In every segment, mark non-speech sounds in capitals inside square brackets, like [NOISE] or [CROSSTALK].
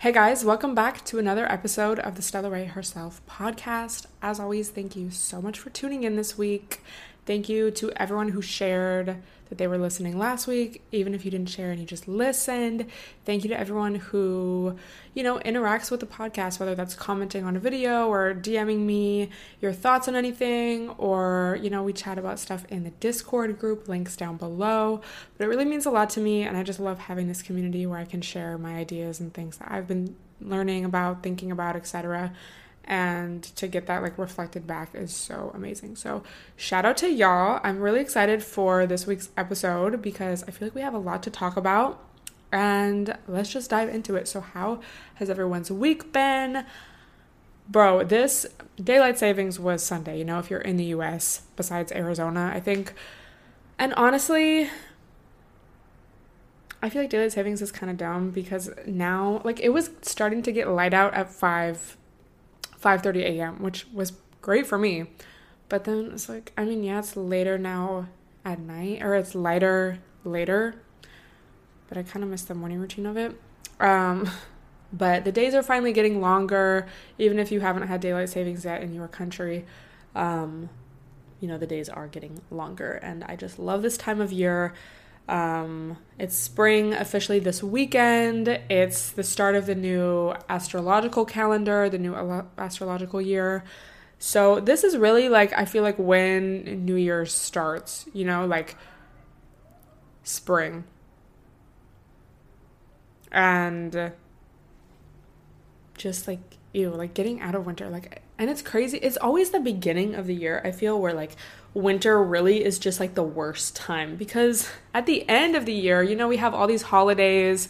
Hey guys, welcome back to another episode of the Stella Rae Herself podcast. As always, thank you so much for tuning in this week. Thank you to everyone who shared that they were listening last week, even if you didn't share and you just listened. Thank you to everyone who, you know, interacts with the podcast, whether that's commenting on a video or DMing me your thoughts on anything, or, you know, we chat about stuff in the Discord group, links down below. But it really means a lot to me, and I just love having this community where I can share my ideas and things that I've been learning about, thinking about, etc and to get that like reflected back is so amazing. So, shout out to y'all. I'm really excited for this week's episode because I feel like we have a lot to talk about. And let's just dive into it. So, how has everyone's week been? Bro, this daylight savings was Sunday, you know, if you're in the US besides Arizona, I think. And honestly, I feel like daylight savings is kind of dumb because now, like, it was starting to get light out at 5 5:30 a.m., which was great for me. But then it's like, I mean, yeah, it's later now at night, or it's lighter later. But I kind of miss the morning routine of it. Um, [LAUGHS] but the days are finally getting longer, even if you haven't had daylight savings yet in your country. Um, you know, the days are getting longer, and I just love this time of year. Um, it's spring officially this weekend. It's the start of the new astrological calendar, the new astrological year. So this is really like I feel like when New Year starts, you know, like spring. And just like ew, like getting out of winter, like and it's crazy. It's always the beginning of the year, I feel, where like winter really is just like the worst time because at the end of the year, you know, we have all these holidays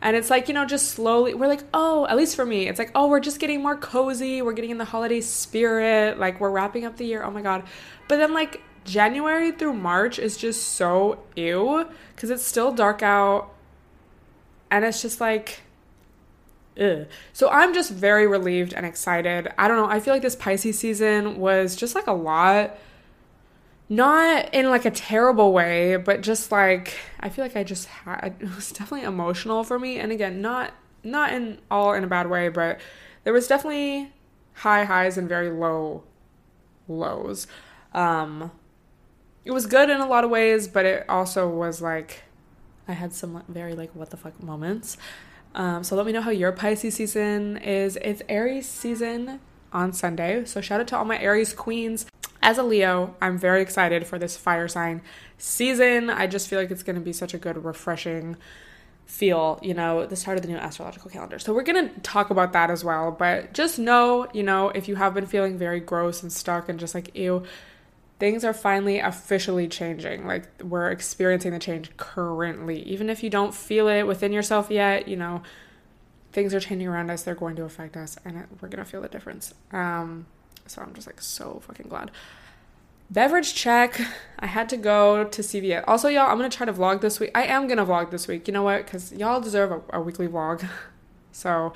and it's like, you know, just slowly, we're like, oh, at least for me, it's like, oh, we're just getting more cozy. We're getting in the holiday spirit. Like, we're wrapping up the year. Oh my God. But then, like, January through March is just so ew because it's still dark out. And it's just like, ugh. So I'm just very relieved and excited. I don't know. I feel like this Pisces season was just like a lot not in like a terrible way, but just like I feel like I just had [LAUGHS] it was definitely emotional for me. And again, not not in all in a bad way, but there was definitely high highs and very low lows. Um it was good in a lot of ways, but it also was like I had some very like what the fuck moments. Um, so let me know how your Pisces season is. It's Aries season on Sunday. So shout out to all my Aries queens. As a Leo, I'm very excited for this fire sign season. I just feel like it's going to be such a good, refreshing feel, you know, the start of the new astrological calendar. So we're going to talk about that as well. But just know, you know, if you have been feeling very gross and stuck and just like, ew, things are finally officially changing. Like we're experiencing the change currently. Even if you don't feel it within yourself yet, you know, things are changing around us. They're going to affect us and we're going to feel the difference. Um, so I'm just like so fucking glad. Beverage check. I had to go to CVS. Also, y'all, I'm gonna try to vlog this week. I am gonna vlog this week. You know what? Because y'all deserve a, a weekly vlog. [LAUGHS] So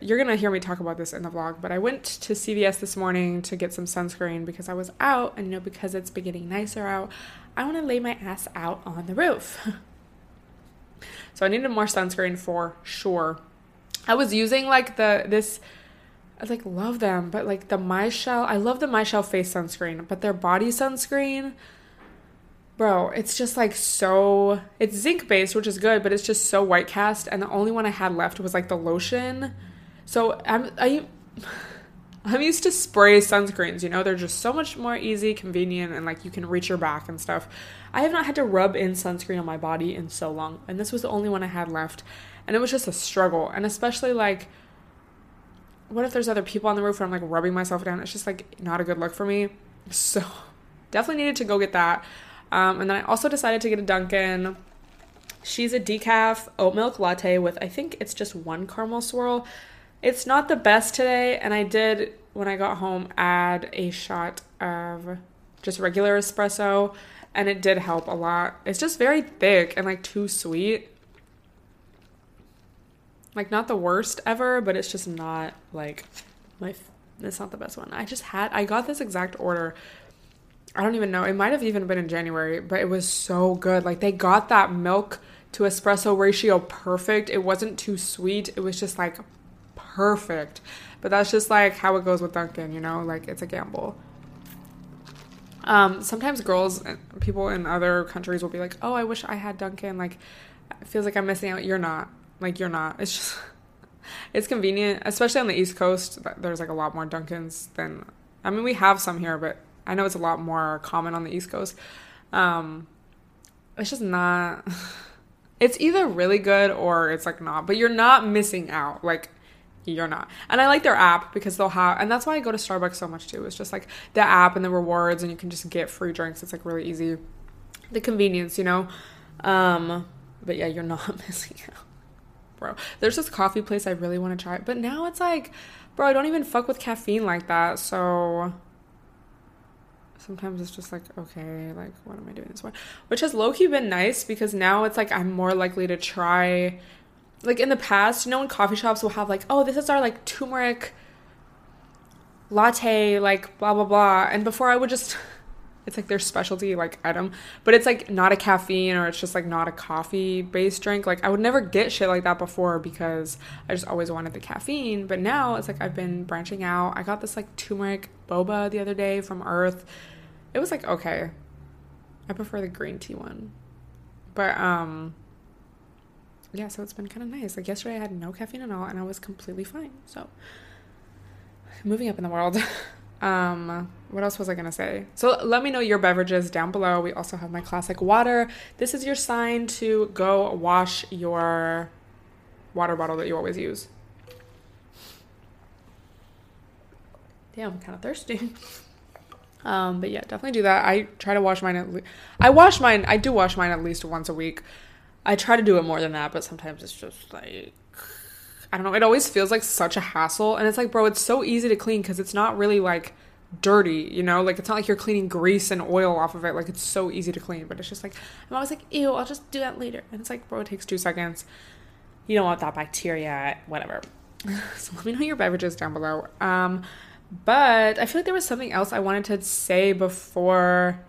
you're gonna hear me talk about this in the vlog. But I went to CVS this morning to get some sunscreen because I was out, and you know, because it's been getting nicer out, I want to lay my ass out on the roof. [LAUGHS] so I needed more sunscreen for sure. I was using like the this I like love them, but like the Michelle, I love the Michelle face sunscreen, but their body sunscreen, bro, it's just like so. It's zinc based, which is good, but it's just so white cast, and the only one I had left was like the lotion. So I'm I. I'm used to spray sunscreens, you know, they're just so much more easy, convenient, and like you can reach your back and stuff. I have not had to rub in sunscreen on my body in so long, and this was the only one I had left, and it was just a struggle. And especially like what if there's other people on the roof and I'm like rubbing myself down? It's just like not a good look for me. So [LAUGHS] definitely needed to go get that. Um, and then I also decided to get a Dunkin'. She's a decaf oat milk latte with I think it's just one caramel swirl. It's not the best today, and I did when I got home add a shot of just regular espresso, and it did help a lot. It's just very thick and like too sweet like not the worst ever, but it's just not like my it's not the best one. I just had I got this exact order. I don't even know. It might have even been in January, but it was so good. Like they got that milk to espresso ratio perfect. It wasn't too sweet. It was just like perfect. But that's just like how it goes with Dunkin', you know, like it's a gamble. Um, sometimes girls, people in other countries will be like, "Oh, I wish I had Dunkin'." Like, it feels like I'm missing out. You're not. Like, you're not. It's just, [LAUGHS] it's convenient, especially on the East Coast. There's like a lot more Dunkins than. I mean, we have some here, but I know it's a lot more common on the East Coast. Um, it's just not. [LAUGHS] It's either really good or it's like not, but you're not missing out. Like you're not. And I like their app because they'll have, and that's why I go to Starbucks so much too. It's just like the app and the rewards, and you can just get free drinks. It's like really easy. The convenience, you know. Um, but yeah, you're not [LAUGHS] missing out, bro. There's this coffee place I really want to try, but now it's like, bro, I don't even fuck with caffeine like that. So sometimes it's just like, okay, like what am I doing this for? Which has low key been nice because now it's like I'm more likely to try like in the past, you know, in coffee shops will have like, oh, this is our like turmeric latte, like blah blah blah. And before I would just [LAUGHS] it's like their specialty like item, but it's like not a caffeine or it's just like not a coffee based drink. Like I would never get shit like that before because I just always wanted the caffeine. But now it's like I've been branching out. I got this like turmeric boba the other day from Earth. It was like okay. I prefer the green tea one. But um yeah, so it's been kind of nice. Like yesterday, I had no caffeine at all, and I was completely fine. So, moving up in the world. [LAUGHS] um, what else was I gonna say? So let me know your beverages down below. We also have my classic water. This is your sign to go wash your water bottle that you always use. Damn, I'm kind of thirsty. [LAUGHS] um, but yeah, definitely do that. I try to wash mine at. I wash mine. I do wash mine at least once a week. I try to do it more than that, but sometimes it's just like I don't know. It always feels like such a hassle, and it's like, bro, it's so easy to clean because it's not really like dirty, you know? Like it's not like you're cleaning grease and oil off of it. Like it's so easy to clean, but it's just like I'm always like, ew, I'll just do that later. And it's like, bro, it takes two seconds. You don't want that bacteria, whatever. [LAUGHS] so let me know your beverages down below. Um, but I feel like there was something else I wanted to say before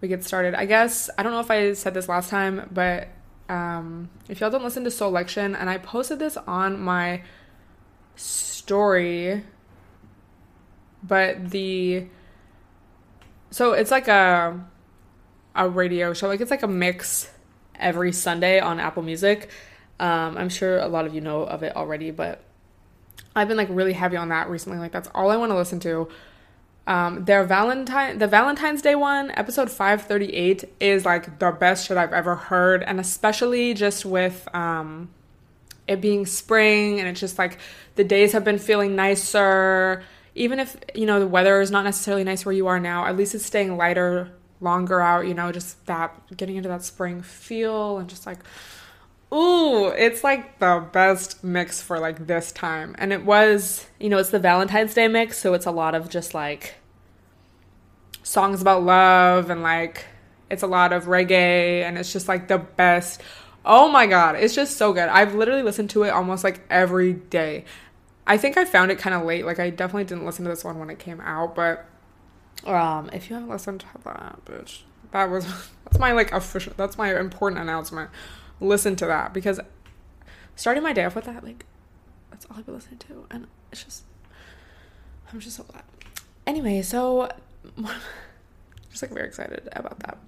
we get started. I guess I don't know if I said this last time, but um, if y'all don't listen to Soulection, and I posted this on my story, but the so it's like a a radio show, like it's like a mix every Sunday on Apple Music. Um, I'm sure a lot of you know of it already, but I've been like really heavy on that recently. Like that's all I want to listen to. Um, their Valentine, the Valentine's Day one, episode 538, is like the best shit I've ever heard. And especially just with um, it being spring and it's just like the days have been feeling nicer. Even if, you know, the weather is not necessarily nice where you are now, at least it's staying lighter, longer out, you know, just that getting into that spring feel and just like, ooh, it's like the best mix for like this time. And it was, you know, it's the Valentine's Day mix, so it's a lot of just like songs about love and like it's a lot of reggae and it's just like the best. Oh my god, it's just so good. I've literally listened to it almost like every day. I think I found it kind of late. Like I definitely didn't listen to this one when it came out, but um if you haven't listened to that, bitch, that was [LAUGHS] that's my like official that's my important announcement. Listen to that because starting my day off with that like that's all I've been listening to and it's just I'm just so glad. Anyway, so [LAUGHS] just like very excited about that.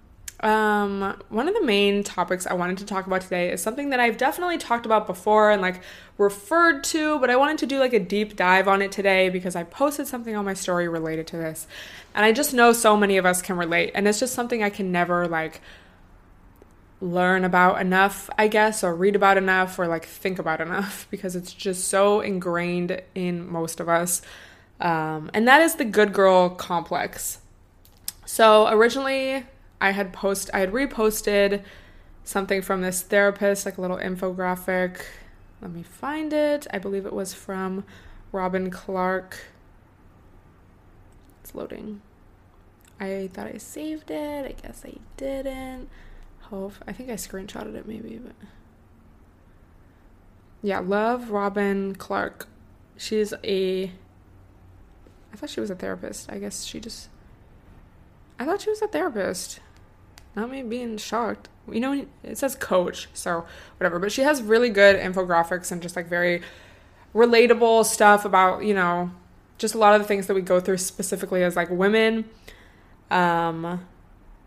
Um, one of the main topics I wanted to talk about today is something that I've definitely talked about before and like referred to, but I wanted to do like a deep dive on it today because I posted something on my story related to this. And I just know so many of us can relate, and it's just something I can never like learn about enough, I guess, or read about enough or like think about enough [LAUGHS] because it's just so ingrained in most of us. Um, and that is the good girl complex. So originally, I had post I had reposted something from this therapist, like a little infographic. Let me find it. I believe it was from Robin Clark. It's loading. I thought I saved it. I guess I didn't. Hope I think I screenshotted it maybe, but yeah, love Robin Clark. She's a I thought she was a therapist. I guess she just. I thought she was a therapist. Not me being shocked. You know, it says coach, so whatever. But she has really good infographics and just like very relatable stuff about, you know, just a lot of the things that we go through specifically as like women. Um,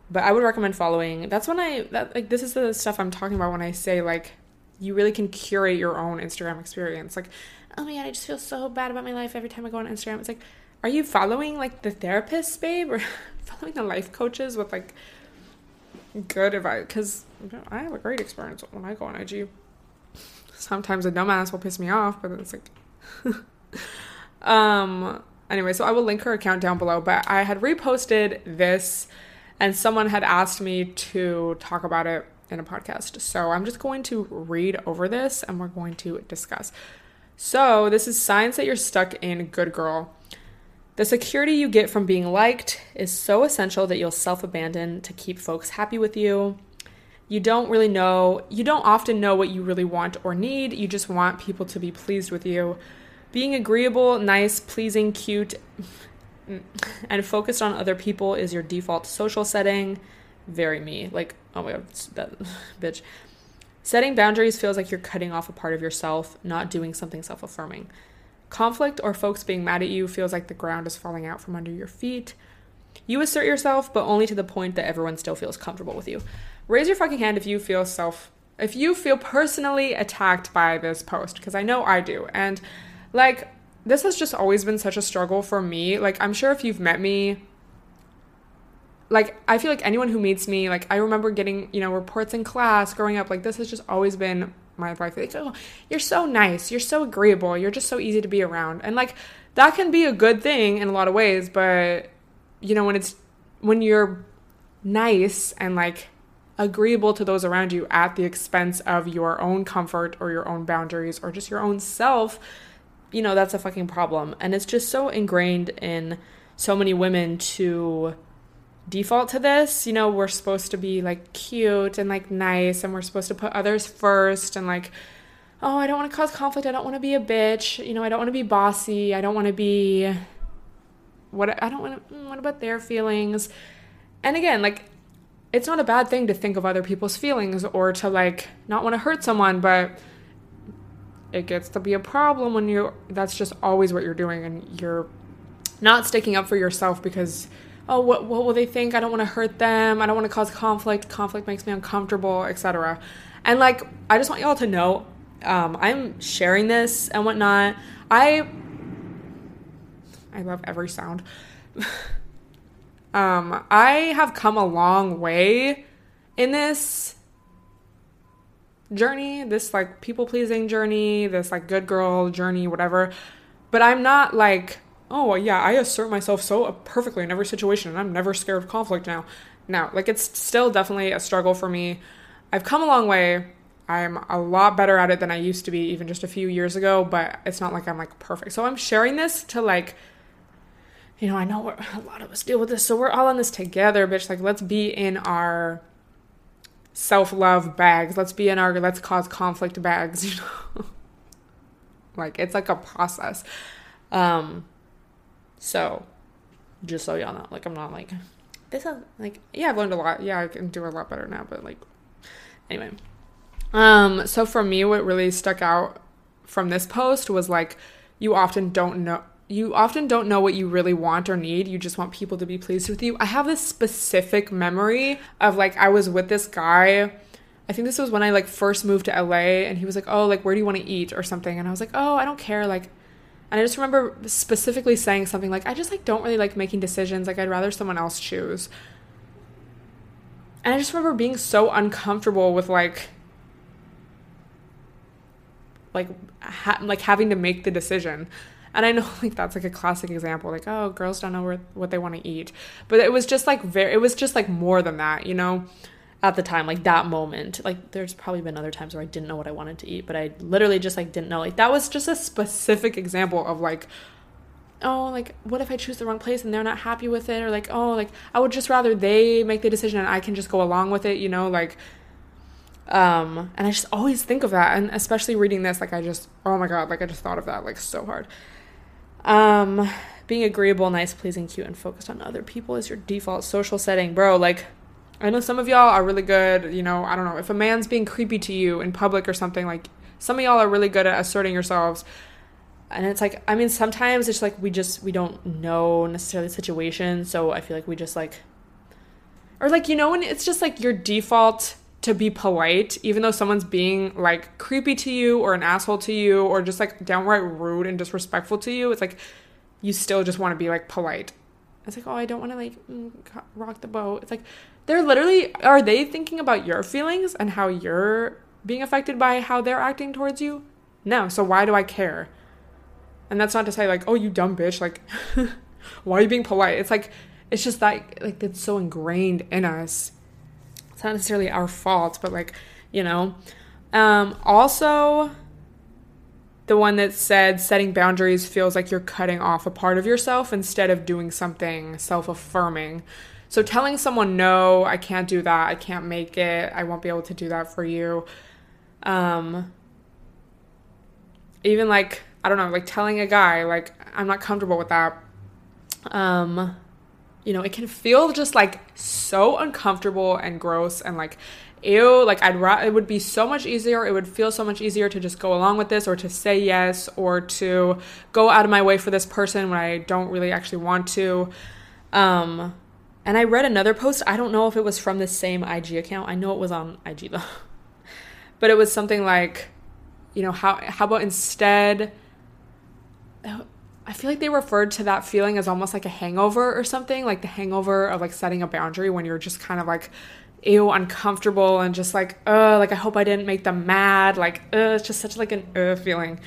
but I would recommend following. That's when I that like this is the stuff I'm talking about when I say like you really can curate your own Instagram experience. Like, oh my god, I just feel so bad about my life every time I go on Instagram. It's like, are you following like the therapists, babe, or [LAUGHS] following the life coaches with like good advice? Because I have a great experience when I go on IG. Sometimes a dumbass will piss me off, but it's like, [LAUGHS] um. Anyway, so I will link her account down below. But I had reposted this, and someone had asked me to talk about it in a podcast. So I'm just going to read over this and we're going to discuss. So, this is signs that you're stuck in good girl. The security you get from being liked is so essential that you'll self abandon to keep folks happy with you. You don't really know, you don't often know what you really want or need. You just want people to be pleased with you. Being agreeable, nice, pleasing, cute, Mm. [LAUGHS] and focused on other people is your default social setting very me. Like, oh my god, that [LAUGHS] bitch. Setting boundaries feels like you're cutting off a part of yourself, not doing something self affirming. Conflict or folks being mad at you feels like the ground is falling out from under your feet. You assert yourself, but only to the point that everyone still feels comfortable with you. Raise your fucking hand if you feel self if you feel personally attacked by this post because I know I do. And like this has just always been such a struggle for me. Like I'm sure if you've met me like I feel like anyone who meets me, like I remember getting, you know, reports in class growing up, like this has just always been my life. Like, oh, you're so nice, you're so agreeable, you're just so easy to be around. And like that can be a good thing in a lot of ways, but you know, when it's when you're nice and like agreeable to those around you at the expense of your own comfort or your own boundaries or just your own self, you know, that's a fucking problem. And it's just so ingrained in so many women to default to this. You know, we're supposed to be like cute and like nice and we're supposed to put others first and like, oh, I don't want to cause conflict. I don't want to be a bitch. You know, I don't want to be bossy. I don't want to be what I don't want to, mm, what about their feelings? And again, like, it's not a bad thing to think of other people's feelings or to like not want to hurt someone, but it gets to be a problem when you that's just always what you're doing and you're not sticking up for yourself because oh what what will they think? I don't want to hurt them. I don't want to cause conflict. Conflict makes me uncomfortable etc and like i just want y'all to know um, i'm sharing this and whatnot. I i love every sound. [LAUGHS] Um, i have come a long way in this journey this like people pleasing journey this like good girl journey whatever but i'm not like oh yeah, I assert myself so perfectly in every situation and I'm never scared of conflict now. Now, like it's still definitely a struggle for me. I've come a long way. I'm a lot better at it than I used to be even just a few years ago, but it's not like I'm like perfect. So I'm sharing this to like you know, I know [LAUGHS] a lot of us deal with this, so we're all in this together, bitch. Like let's be in our self-love bags. Let's be in our let's cause conflict bags, [LAUGHS] you know. like it's like a process. Um so, just so y'all know, like I'm not like this is like yeah, I've learned a lot. Yeah, I can do a lot better now, but like anyway. Um so for me what really stuck out from this post was like you often don't know you often don't know what you really want or need. You just want people to be pleased with you. I have this specific memory of like I was with this guy. I think this was when I like first moved to LA and he was like, "Oh, like where do you want to eat or something?" And I was like, "Oh, I don't care. Like and I just remember specifically saying something like, I just like don't really like making decisions. Like I'd rather someone else choose. And I just remember being so uncomfortable with like like ha- like having to make the decision. And I know [LAUGHS] like that's like a classic example like oh girls don't know what they want to eat. But it was just like very it was just like more than that, you know? at the time like that moment like there's probably been other times where i didn't know what i wanted to eat but i literally just like didn't know like that was just a specific example of like oh like what if i choose the wrong place and they're not happy with it or like oh like i would just rather they make the decision and i can just go along with it you know like um and i just always think of that and especially reading this like i just oh my god like i just thought of that like so hard um being agreeable nice pleasing cute and focused on other people is your default social setting bro like I know some of y'all are really good, you know, I don't know, if a man's being creepy to you in public or something, like some of y'all are really good at asserting yourselves. and it's like I mean sometimes it's like we just we don't know necessarily the situation, so I feel like we just like or like you know when it's just like your default to be polite even though someone's being like creepy to you or an asshole to you or just like downright rude and disrespectful to you, it's like you still just want to be like polite. It's like, "Oh, I don't want to like mm, rock the boat." It's like they're literally are they thinking about your feelings and how you're being affected by how they're acting towards you? No, so why do I care? And that's not to say like, oh, you dumb bitch, like, [LAUGHS] why are you being polite? It's like, it's just that like it's so ingrained in us. Not necessarily our fault, but like, you know. Um, also, the one that said setting boundaries feels like you're cutting off a part of yourself instead of doing something self affirming. So telling someone, no, I can't do that, I can't make it, I won't be able to do that for you. Um, even like I don't know, like telling a guy like I'm not comfortable with that. Um, you know, it can feel just like so uncomfortable and gross and like ew, like I'd ra- it would be so much easier, it would feel so much easier to just go along with this or to say yes or to go out of my way for this person when I don't really actually want to. Um, and I read another post, I don't know if it was from the same IG account. I know it was on IG though. [LAUGHS] but it was something like, you know, how how about instead I feel like they referred to that feeling as almost like a hangover or something, like the hangover of like setting a boundary when you're just kind of like ew uncomfortable and just like uh like I hope I didn't make them mad, like uh it's just such like an uh feeling.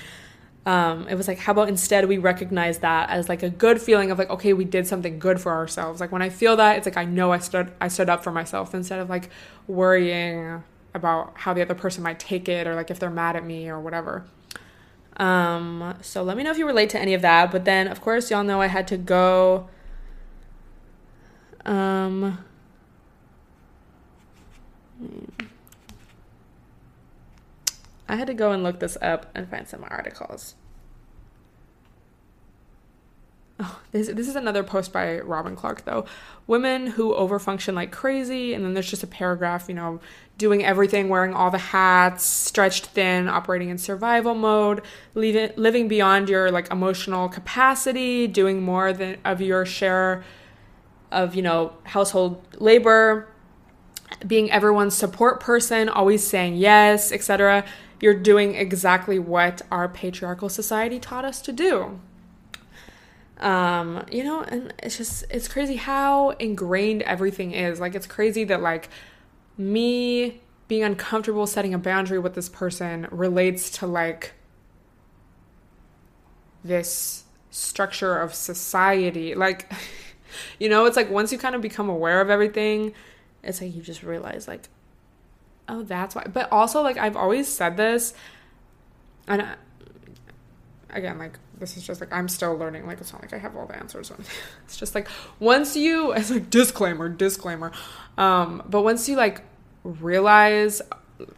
Um, it was like how about instead we recognize that as like a good feeling of like okay we did something good for ourselves like when i feel that it's like i know i stood i stood up for myself instead of like worrying about how the other person might take it or like if they're mad at me or whatever um, so let me know if you relate to any of that. But then, of course, y'all know I had to go. Um, I had to go and look this up and find some articles. Oh, this this is another post by Robin Clark though. Women who overfunction like crazy, and then there's just a paragraph, you know, doing everything, wearing all the hats, stretched thin, operating in survival mode, leaving, living beyond your like emotional capacity, doing more than of your share of you know household labor, being everyone's support person, always saying yes, etc. You're doing exactly what our patriarchal society taught us to do um you know and it's just it's crazy how ingrained everything is like it's crazy that like me being uncomfortable setting a boundary with this person relates to like this structure of society like [LAUGHS] you know it's like once you kind of become aware of everything it's like you just realize like oh that's why but also like i've always said this and I, again like this is just like I'm still learning. Like it's not like I have all the answers. [LAUGHS] It's just like once you, it's like disclaimer, disclaimer. Um, but once you like realize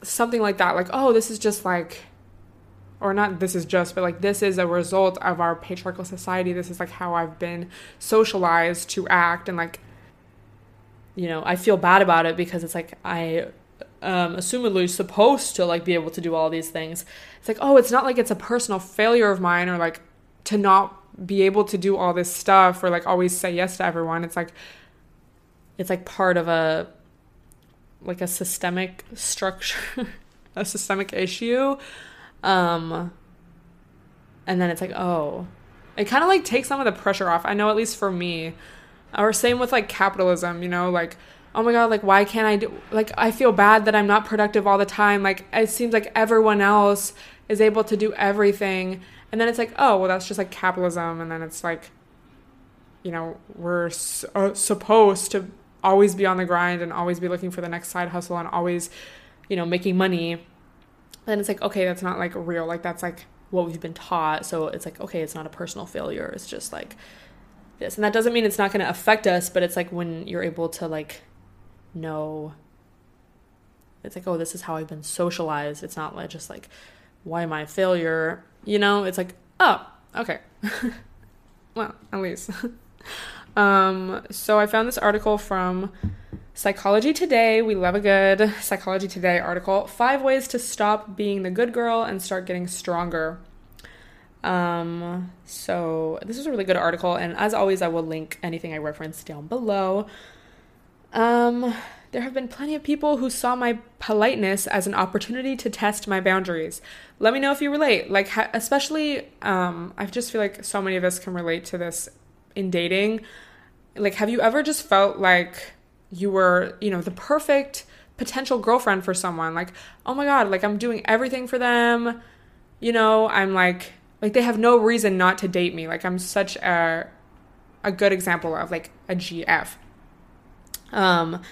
something like that, like oh, this is just like, or not this is just, but like this is a result of our patriarchal society. This is like how I've been socialized to act, and like, you know, I feel bad about it because it's like I um, assumedly supposed to like be able to do all these things. It's like, oh, it's not like it's a personal failure of mine or like to not be able to do all this stuff or like always say yes to everyone it's like it's like part of a like a systemic structure [LAUGHS] a systemic issue um and then it's like oh it kind of like takes some of the pressure off. I know at least for me or same with like capitalism you know like oh my god like why can't i do like i feel bad that i'm not productive all the time. Like it seems like everyone else is able to do everything. And then it's like, oh, well, that's just like capitalism. And then it's like, you know, we're uh, supposed to always be on the grind and always be looking for the next side hustle and always, you know, making money. Then it's like, okay, that's not like real. Like, that's like what we've been taught. So it's like, okay, it's not a personal failure. It's just like this. And that doesn't mean it's not going to affect us, but it's like when you're able to like know, it's like, oh, this is how I've been socialized. It's not like just like, why am I a failure? You know, it's like, oh, okay. [LAUGHS] well, at least. [LAUGHS] um, so I found this article from Psychology Today. We love a good Psychology Today article. Five ways to stop being the good girl and start getting stronger. Um, so this is a really good article, and as always, I will link anything I reference down below. Um, there have been plenty of people who saw my politeness as an opportunity to test my boundaries. Let me know if you relate. Like, especially, um, I just feel like so many of us can relate to this in dating. Like, have you ever just felt like you were, you know, the perfect potential girlfriend for someone? Like, oh my God, like I'm doing everything for them. You know, I'm like, like they have no reason not to date me. Like, I'm such a, a good example of like a GF. Um,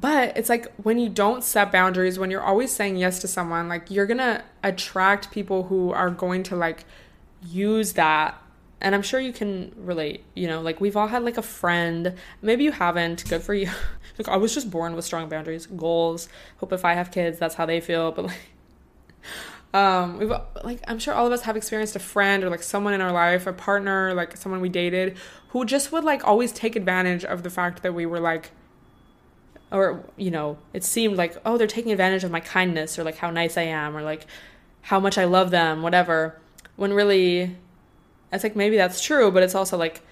but it's like when you don't set boundaries, when you're always saying yes to someone, like you're gonna attract people who are going to like use that. And I'm sure you can relate, you know, like we've all had like a friend, maybe you haven't, good for you. [LAUGHS] like I was just born with strong boundaries, goals. Hope if I have kids, that's how they feel. But like, [LAUGHS] um, we've like I'm sure all of us have experienced a friend or like someone in our life, a partner, like someone we dated, who just would like always take advantage of the fact that we were like or you know it seemed like oh they're taking advantage of my kindness or like how nice i am or like how much i love them whatever when really it's like maybe that's true but it's also like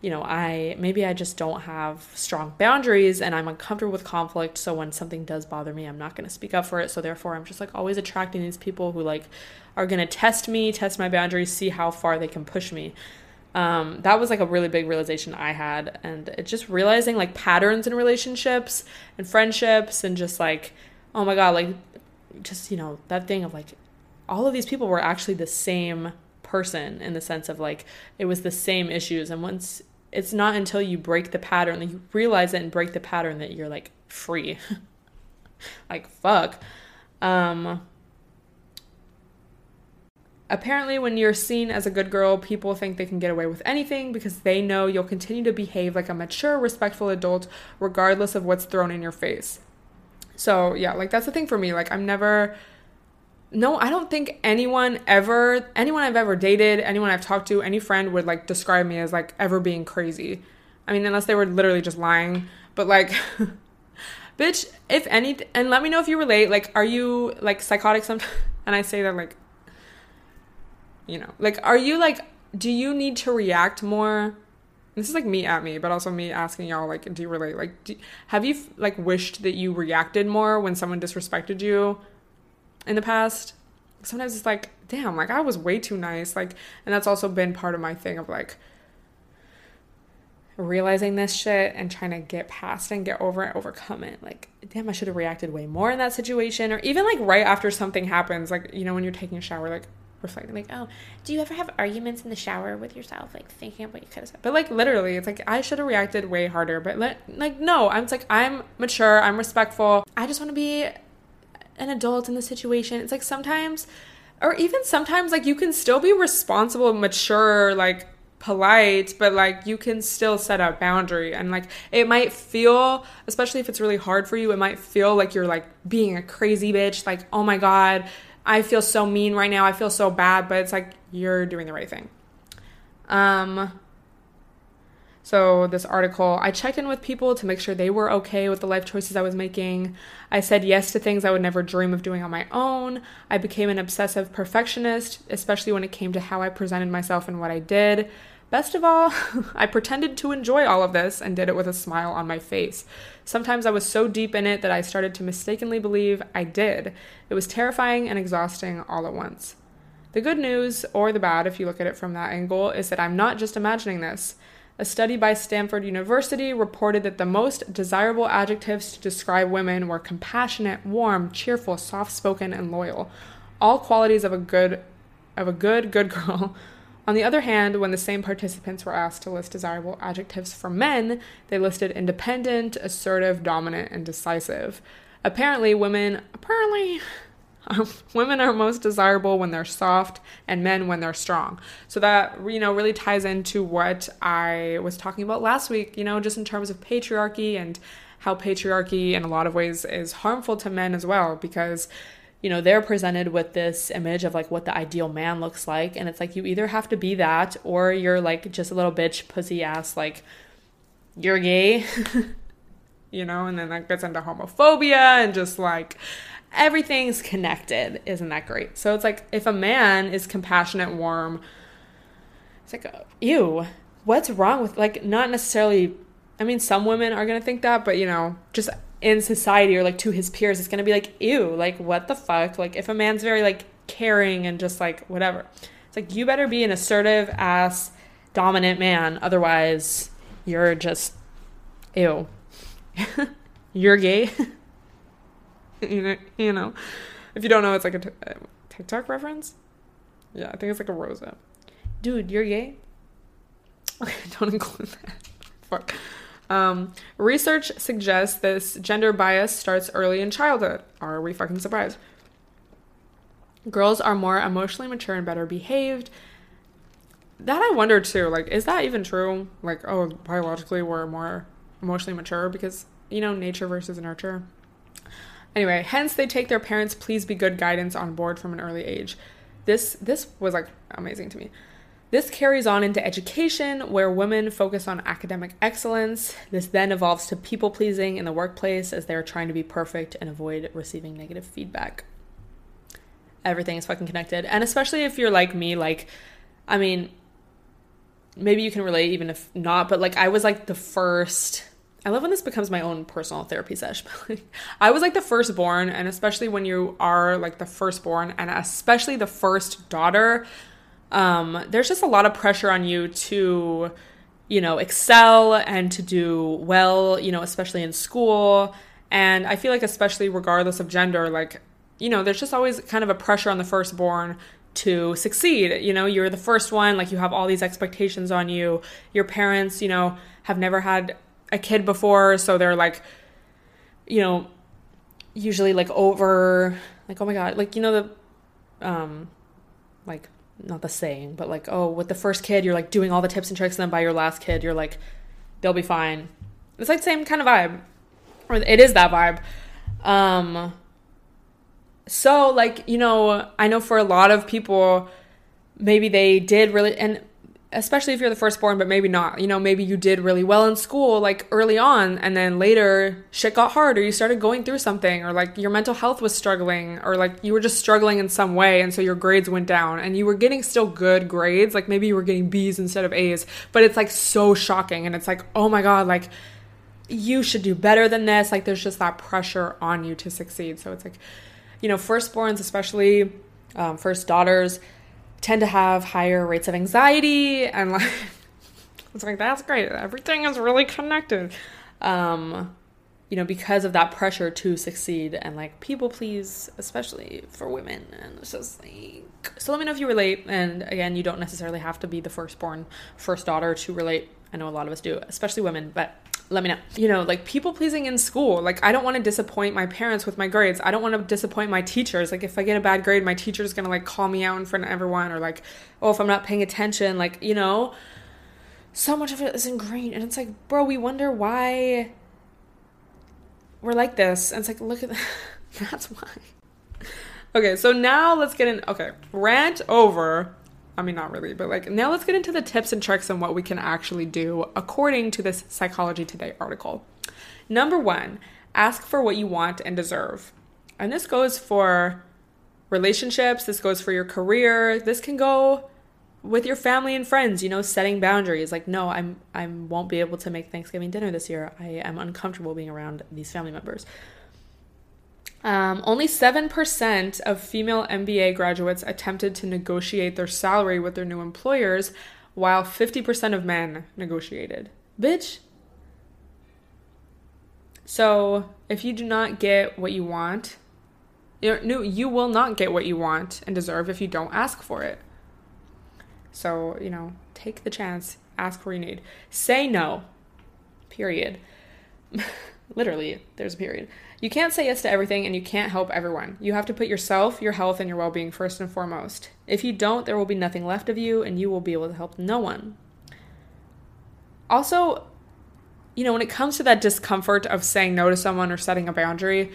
you know i maybe i just don't have strong boundaries and i'm uncomfortable with conflict. So when something does bother me i'm not going to speak up for it. So therefore i'm just like always attracting these people who like are going to test me test my boundaries see how far they can push me. Um, that was like a really big realization I had. And it's just realizing like patterns in relationships and friendships and just like, oh my God, like just, you know, that thing of like all of these people were actually the same person in the sense of like it was the same issues. And once it's not until you break the pattern that you realize it and break the pattern that you're like free. [LAUGHS] like fuck. Um Apparently, when you're seen as a good girl, people think they can get away with anything because they know you'll continue to behave like a mature, respectful adult regardless of what's thrown in your face. So, yeah, like that's the thing for me. Like, I'm never. No, I don't think anyone ever, anyone I've ever dated, anyone I've talked to, any friend would like describe me as like ever being crazy. I mean, unless they were literally just lying. But like, [LAUGHS] bitch, if any, and let me know if you relate. Like, are you like psychotic sometimes? [LAUGHS] And I say that like you know like are you like do you need to react more this is like me at me but also me asking y'all like do you relate like do, have you like wished that you reacted more when someone disrespected you in the past sometimes it's like damn like i was way too nice like and that's also been part of my thing of like realizing this shit and trying to get past and get over it overcome it. Like damn i should have reacted way more in that situation or even like right after something happens like you know when you're taking a shower like reflecting like oh do you ever have arguments in the shower with yourself? Like thinking of what you could have said. But like literally it's like i should have reacted way harder but like no i'm like i'm mature i'm respectful. I just want to be an adult in the situation it's like sometimes or even sometimes like you can still be responsible mature like polite but like you can still set a boundary and like it might feel especially if it's really hard for you it might feel like you're like being a crazy bitch like oh my god I feel so mean right now. I feel so bad, but it's like you're doing the right thing. Um so this article, I checked in with people to make sure they were okay with the life choices I was making. I said yes to things I would never dream of doing on my own. I became an obsessive perfectionist, especially when it came to how I presented myself and what I did. Best of all, [LAUGHS] I pretended to enjoy all of this and did it with a smile on my face. Sometimes I was so deep in it that I started to mistakenly believe I did. It was terrifying and exhausting all at once. The good news, or the bad if you look at it from that angle, is that I'm not just imagining this. A study by Stanford University reported that the most desirable adjectives to describe women were compassionate, warm, cheerful, soft-spoken, and loyal. All qualities of a good of a good good girl [LAUGHS] on the other hand, when the same participants were asked to list desirable adjectives for men, they listed independent, assertive, dominant, and decisive. Apparently, women apparently [LAUGHS] women are most desirable when they're soft and men when they're strong. So that you know really ties into what I was talking about last week, you know, just in terms of patriarchy and how patriarchy in a lot of ways is harmful to men as well because you know, they're presented with this image of like what the ideal man looks like. And it's like you either have to be that or you're like just a little bitch, pussy ass, like you're gay, [LAUGHS] you know, and then that gets into homophobia and just like everything's connected. Isn't that great? So it's like if a man is compassionate, warm, It's like, ew, what's wrong with, like, not necessarily, I mean, some women are to think that, but, you know, just in society or like to his peers, it's to be like, ew, like, what the fuck? Like, if a man's very, like, caring and just like, whatever, it's like, you better be an assertive ass, dominant man. Otherwise, you're just, ew. [LAUGHS] you're gay. [LAUGHS] [LAUGHS] you, know, you know, if you don't know, it's like a, t- a TikTok reference. Yeah, I think it's like a Rosa. Dude, you're gay? [LAUGHS] Okay, don't include that. [LAUGHS] Fuck. Um, research suggests this gender bias starts early in childhood. Are we fucking surprised? Girls are more emotionally mature and better behaved. That I wonder too. Like, is that even true? Like, oh, biologically we're more emotionally mature because, you know, nature versus nurture. Anyway, hence they take their parents' please be good guidance on board from an early age. This this was like amazing to me. This carries on into education, where women focus on academic excellence. This then evolves to people pleasing in the workplace as they're trying to be perfect and avoid receiving negative feedback. Everything is fucking connected. And especially if you're like me, like, I mean, maybe you can relate even if not, but like, I was like the first. I love when this becomes my own personal therapy session. [LAUGHS] I was like the firstborn, and especially when you are like the firstborn, and especially the first daughter, um, there's just a lot of pressure on you to, you know, excel and to do well, you know, especially in school. And I feel like, especially regardless of gender, like, you know, there's just always kind of a pressure on the firstborn to succeed. You know, you're the first one, like, you have all these expectations on you. Your parents, you know, have never had a kid before, so they're like, you know, usually like over, like, oh my God, like, you know, the, um, like, not the saying, but like, oh, with the first kid, you're like doing all the tips and tricks, and then by your last kid, you're like, they'll be fine. It's like same kind of vibe, or it is that vibe. Um, so like you know, I know for a lot of people, maybe they did really, and especially if you're the firstborn, but maybe not. You know, maybe you did really well in school, like early on, and then later shit got hard, or you started going through something, or like your mental health was struggling, or like you were just struggling in some way, and so your grades went down, and you were getting still good grades, like maybe you were getting B's instead of A's, but it's like so shocking, and it's like, oh my god, like you should do better than this. Like there's just that pressure on you to succeed. So it's like, you know, firstborns, especially um, first daughters tend to have higher rates of anxiety and like [LAUGHS] it's like that's great. Everything is really connected. Um you know because of that pressure to succeed and like people please especially for women. And it's just like so let me know if you relate. And again you don't necessarily have to be the firstborn first daughter to relate. I know a lot of us do especially women but let me know. You know, like people pleasing in school. Like I don't want to disappoint my parents with my grades. I don't want to disappoint my teachers. Like if I get a bad grade, my teacher's going to like call me out in front of everyone or like, oh, if I'm not paying attention, like, you know, so much of it is ingrained and it's like, bro, we wonder why we're like this. And it's like, look at that. [LAUGHS] that's why. Okay, so now let's get in okay, rant over I mean, not really, but like now let's get into the tips and tricks and what we can actually do according to this Psychology Today article. Number one, ask for what you want and deserve. And this goes for relationships, this goes for your career, this can go with your family and friends, you know, setting boundaries. Like, no, I'm I won't be able to make Thanksgiving dinner this year. I am uncomfortable being around these family members. Um, only 7% of female MBA graduates attempted to negotiate their salary with their new employers, while 50% of men negotiated. Bitch. So, if you do not get what you want, you you will not get what you want and deserve if you don't ask for it. So, you know, take the chance, ask for you need. Say no. Period. [LAUGHS] Literally, there's a period. You can't say yes to everything and you can't help everyone. You have to put yourself, your health, and your well being first and foremost. If you don't, there will be nothing left of you and you will be able to help no one. Also, you know, when it comes to that discomfort of saying no to someone or setting a boundary,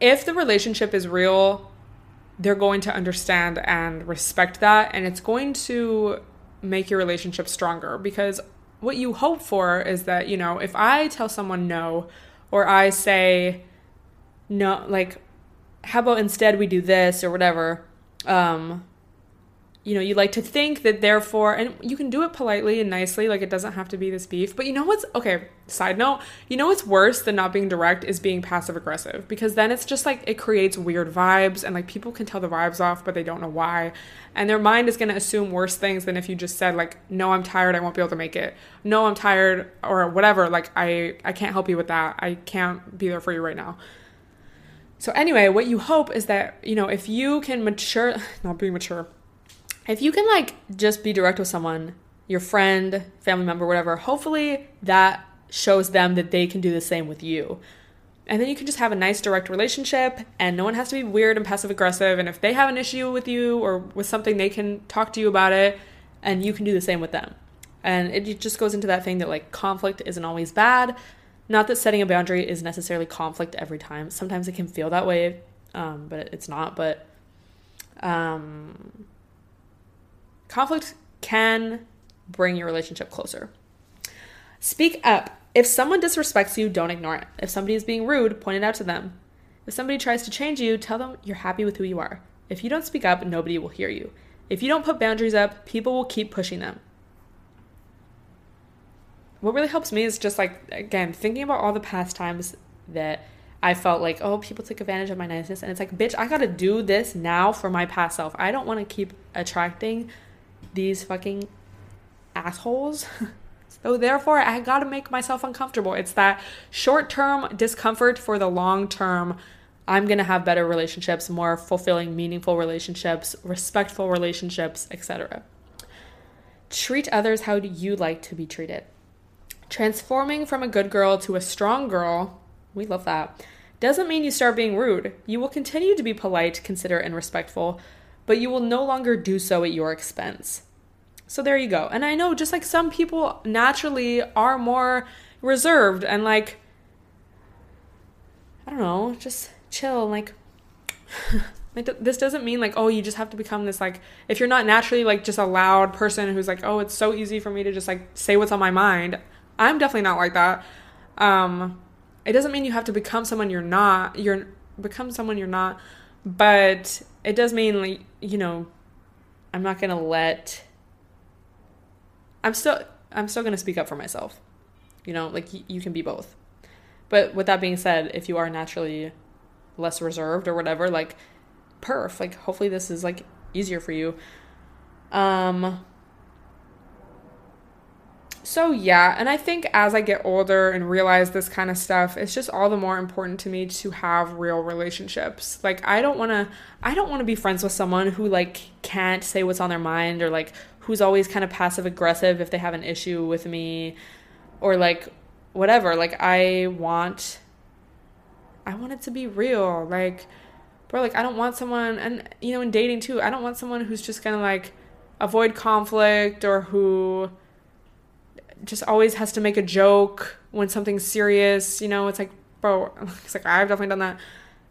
if the relationship is real, they're going to understand and respect that, and it's going to make your relationship stronger because what you hope for is that, you know, if I tell someone no, or I say, no, like, how about instead we do this or whatever, um, you know, you like to think that therefore, and you can do it politely and nicely, like it doesn't have to be this beef. But you know what's okay? Side note, you know what's worse than not being direct is being passive aggressive because then it's just like it creates weird vibes and like people can tell the vibes off, but they don't know why. And their mind is going to assume worse things than if you just said, like, no, I'm tired, I won't be able to make it. No, I'm tired, or whatever. Like, I, I can't help you with that. I can't be there for you right now. So, anyway, what you hope is that, you know, if you can mature, [LAUGHS] not being mature, if you can like just be direct with someone, your friend, family member, whatever, hopefully that shows them that they can do the same with you. And then you can just have a nice direct relationship and no one has to be weird and passive aggressive. And if they have an issue with you or with something, they can talk to you about it and you can do the same with them. And it just goes into that thing that like conflict isn't always bad. Not that setting a boundary is necessarily conflict every time. Sometimes it can feel that way, um, but it's not. But um, Conflict can bring your relationship closer. Speak up. If someone disrespects you, don't ignore it. If somebody is being rude, point it out to them. If somebody tries to change you, tell them you're happy with who you are. If you don't speak up, nobody will hear you. If you don't put boundaries up, people will keep pushing them. What really helps me is just like, again, thinking about all the past times that I felt like, oh, people took advantage of my niceness. And it's like, bitch, I gotta do this now for my past self. I don't wanna keep attracting these fucking assholes. [LAUGHS] so therefore, I got to make myself uncomfortable. It's that short-term discomfort for the long-term I'm going to have better relationships, more fulfilling, meaningful relationships, respectful relationships, etc. Treat others how do you like to be treated. Transforming from a good girl to a strong girl, we love that, doesn't mean you start being rude. You will continue to be polite, considerate, and respectful, but you will no longer do so at your expense. So there you go. And I know just like some people naturally are more reserved and like I don't know, just chill like [LAUGHS] this doesn't mean like oh you just have to become this like if you're not naturally like just a loud person who's like oh it's so easy for me to just like say what's on my mind. I'm definitely not like that. Um it doesn't mean you have to become someone you're not. You're become someone you're not, but it does mean like you know i'm not gonna let i'm still i'm still gonna speak up for myself you know like y- you can be both but with that being said if you are naturally less reserved or whatever like perf like hopefully this is like easier for you um so yeah, and I think as I get older and realize this kind of stuff, it's just all the more important to me to have real relationships. Like I don't want to I don't want to be friends with someone who like can't say what's on their mind or like who's always kind of passive aggressive if they have an issue with me or like whatever. Like I want I want it to be real. Like bro, like I don't want someone and you know in dating too, I don't want someone who's just going to like avoid conflict or who just always has to make a joke when something's serious. You know, it's like, bro, [LAUGHS] it's like I've definitely done that.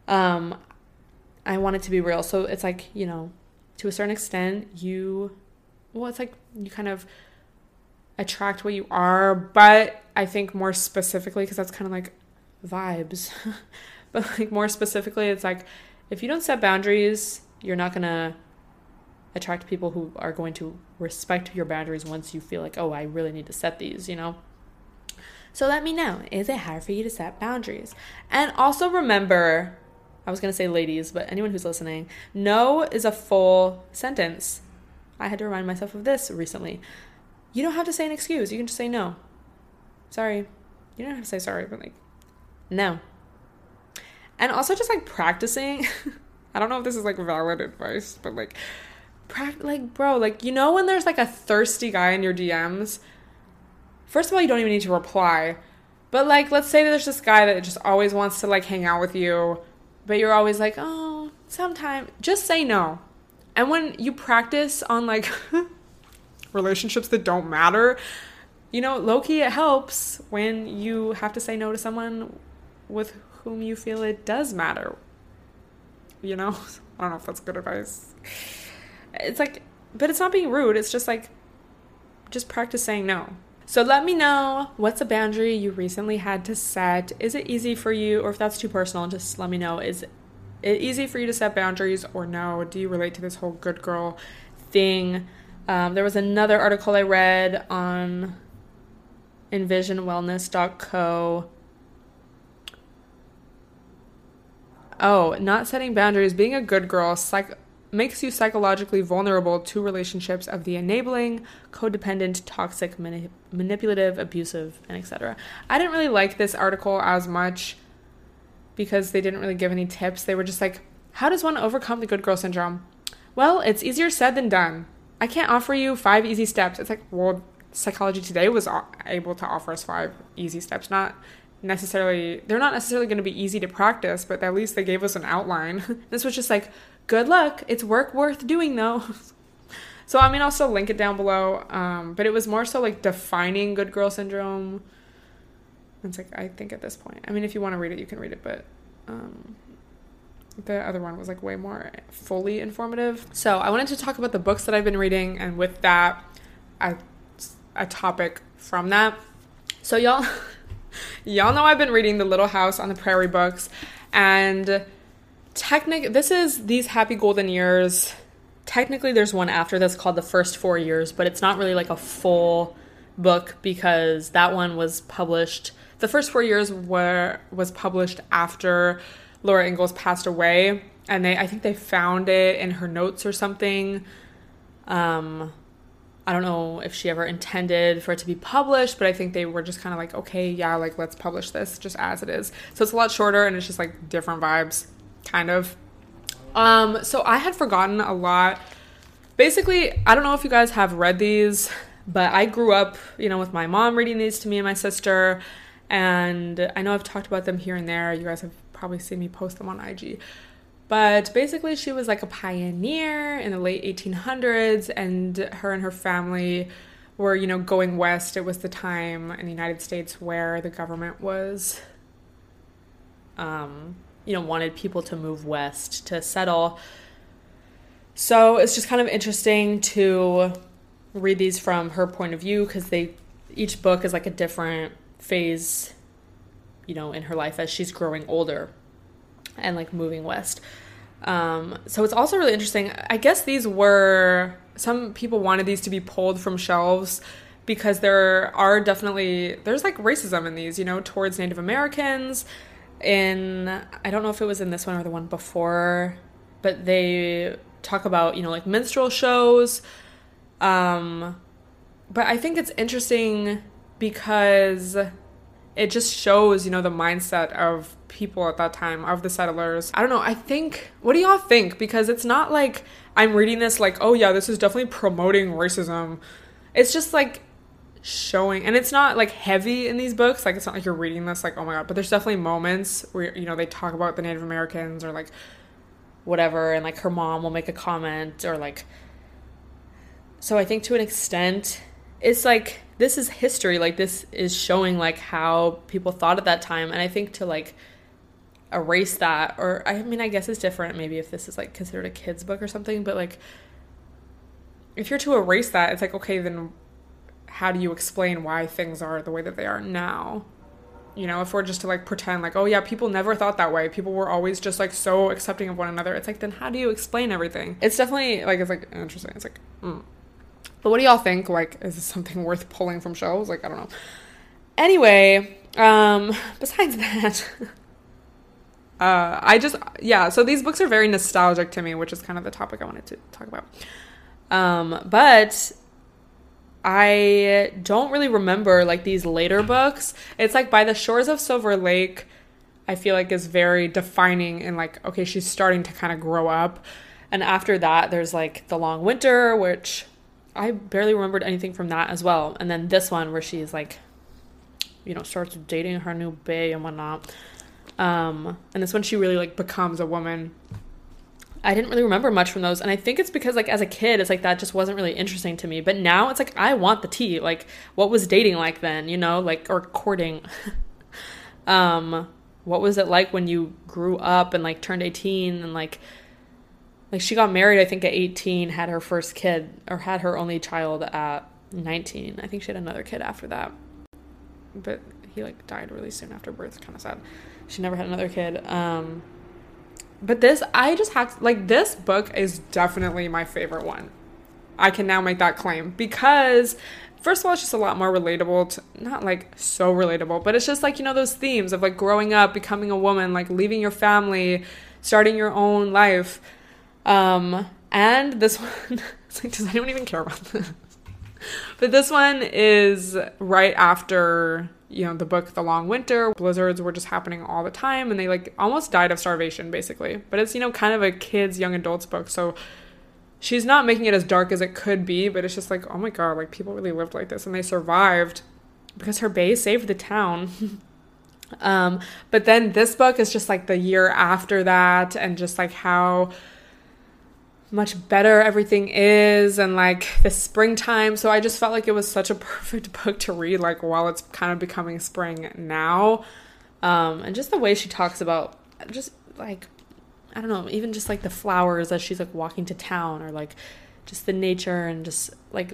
Um, I want it to be real. So it's like, you know, to a certain extent, you, well, it's like you kind of attract what you are, but I think more specifically, because that's kind of like vibes, [LAUGHS] but like more specifically, it's like if you don't set boundaries, you're not gonna attract people who are going to respect your boundaries once you feel like, oh, I really need to set these, you know? So let me know is it hard for you to set boundaries? And also remember, I was to say ladies, but anyone who's listening, no is a full sentence. I had to remind myself of this recently. You don't have to say an excuse, you can just say no. Sorry. You don't have to say sorry, but like, no. And also just like practicing. [LAUGHS] I don't know if this is like valid advice, but like like bro like you know when there's like a thirsty guy in your dms first of all you don't even need to reply. But like let's say there's this guy that just always wants to like hang out with you but you're always like oh sometime just say no. And when you practice on like [LAUGHS] relationships that don't matter you know low-key it helps when you have to say no to someone with whom you feel it does matter. You know? [LAUGHS] I don't know if that's good advice it's like, but it's not being rude. It's just like, just practice saying no. So let me know what's a boundary you recently had to set. Is it easy for you, or if that's too personal, just let me know. Is it easy for you to set boundaries, or no? Do you relate to this whole good girl thing. Um, there was another article I read on envisionwellness.co. Oh, not setting boundaries, being a good girl, psych- makes you psychologically vulnerable to relationships of the enabling, codependent, toxic, mani- manipulative, abusive, and etc. I didn't really like this article as much because they didn't really give any tips. They were just like, how does one overcome the good girl syndrome? Well, it's easier said than done. I can't offer you five easy steps. It's like, well, Psychology Today was able to offer us five easy steps, not necessarily, they're not necessarily going to be easy to practice, but at least they gave us an outline. [LAUGHS] this was just like, good luck. It's work worth doing though. [LAUGHS] so, I mean, I'll still link it down below. Um, but it was more so like defining good girl syndrome. It's like, I think at this point, I mean, if you want to read it, you can read it, but um, the other one was like way more fully informative. So, I wanted to talk about the books that I've been reading, and with that, a, a topic from that. So, y'all, [LAUGHS] y'all know I've been reading The Little House on the Prairie books, and technic this is these happy golden years. Technically there's one after this called the first four years but it's not really like a full book because that one was published the first four years were was published after laura ingalls passed away and they i think they found it in her notes or something. Um I don't know if she ever intended for it to be published, but I think they were just kind of like, okay, yeah, like let's publish this just as it is. So it's a lot shorter and it's just like different vibes kind of. Um, so I had forgotten a lot. Basically, I don't know if you guys have read these, but I grew up, you know, with my mom reading these to me and my sister. And I know I've talked about them here and there. You guys have probably seen me post them on IG. But basically, she was like a pioneer in the late 1800s, and her and her family were, you know, going west. It was the time in the United States where the government was um, you know, wanted people to move west to settle. So it's just kind of interesting to read these from her point of view because they each book is like a different phase, you know, in her life as she's growing older and like moving west. Um, so it's also really interesting. I guess these were some people wanted these to be pulled from shelves because there are definitely there's like racism in these, you know, towards Native Americans in I don't know if it was in this one or the one before, but they talk about, you know, like minstrel shows. Um but I think it's interesting because it just shows, you know, the mindset of people at that time, of the settlers. I don't know, I think what do y'all think? Because it's not like I'm reading this like, oh yeah, this is definitely promoting racism. It's just like showing and it's not like heavy in these books like it's not like you're reading this like oh my god but there's definitely moments where you know they talk about the native americans or like whatever and like her mom will make a comment or like so i think to an extent it's like this is history like this is showing like how people thought at that time and i think to like erase that or i mean i guess it's different maybe if this is like considered a kids book or something but like if you're to erase that it's like okay then how do you explain why things are the way that they are now? You know, if we're just to like pretend like, oh yeah, people never thought that way. People were always just like so accepting of one another. It's like, then how do you explain everything? It's definitely like, it's like interesting. It's like, mm. but what do y'all think? Like, is this something worth pulling from shows? Like, I don't know. Anyway, um, besides that, [LAUGHS] uh, I just, yeah, so these books are very nostalgic to me, which is kind of the topic I wanted to talk about. Um, but I don't really remember like these later books. It's like by the shores of Silver Lake, I feel like is very defining and like okay, she's starting to kind of grow up. And after that, there's like The Long Winter, which I barely remembered anything from that as well. And then this one where she's like, you know, starts dating her new bae and whatnot. Um, and this one she really like becomes a woman I didn't really remember much from those. And I think it's because, like, as a kid, it's like that just wasn't really interesting to me. But now it's like, I want the tea. Like, what was dating like then, you know? Like, or courting. [LAUGHS] um, what was it like when you grew up and, like, turned 18 and, like, like she got married, I think, at 18, had her first kid, or had her only child at 19. I think she had another kid after that. But he, like, died really soon after birth. Kind of sad. She never had another kid. Um, but this, I just have to, like, this book is definitely my favorite one. I can now make that claim because first of all, it's just a lot more relatable to not like so relatable, but it's just like, you know, those themes of like growing up, becoming a woman, like leaving your family, starting your own life. Um, and this [LAUGHS] one, it's like, does anyone even care about this? but this one is right after you know the book the long winter blizzards were just happening all the time and they like almost died of starvation basically. But it's you know kind of a kids young adults book so she's not making it as dark as it could be but it's just like oh my god like people really lived like this and they survived because her bae saved the town. [LAUGHS] Um but then this book is just like the year after that and just like how much better everything is and like the springtime. So I just felt like it was such a [LAUGHS] perfect book to read like while it's kind of becoming spring now. Um, and just the way she talks about just like I don't know, even just like the flowers as she's like walking to town or like just the nature and just like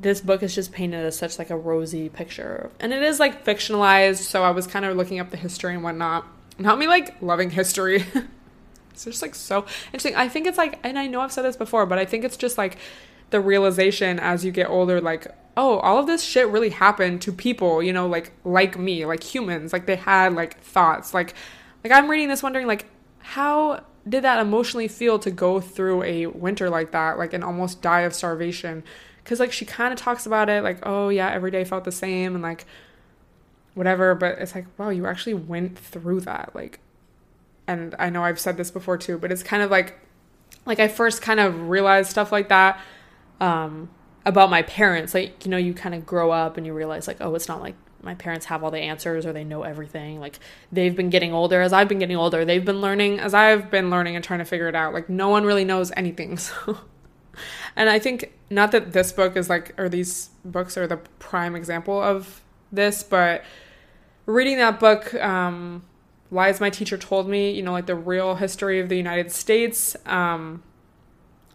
this book is just painted as such like a rosy picture. And it is like fictionalized, so I was kind of looking up the history and whatnot. Not me like loving history. [LAUGHS] It's just like so interesting. I think it's like, and I know I've said this before, but I think it's just like the realization as you get older, like, oh, all of this shit really happened to people, you know, like like me, like humans, like they had like thoughts, like like I'm reading this wondering like how did that emotionally feel to go through a winter like that, like and almost die of starvation? Because like she kind of talks about it, like, oh yeah, every day felt the same, and like whatever, but it's like, wow, you actually went through that, like and I know I've said this before too, but it's kind of like like I first kind of realized stuff like that um, about my parents. Like, you know, you kind of grow up and you realize like, oh, it's not like my parents have all the answers or they know everything. Like they've been getting older as I've been getting older. They've been learning as I've been learning and trying to figure it out. Like no one really knows anything. [LAUGHS] So and I think not that this book is like or these books are the prime example of this, but reading that book um Lies My Teacher Told Me, you know, like the real history of the United States. Um,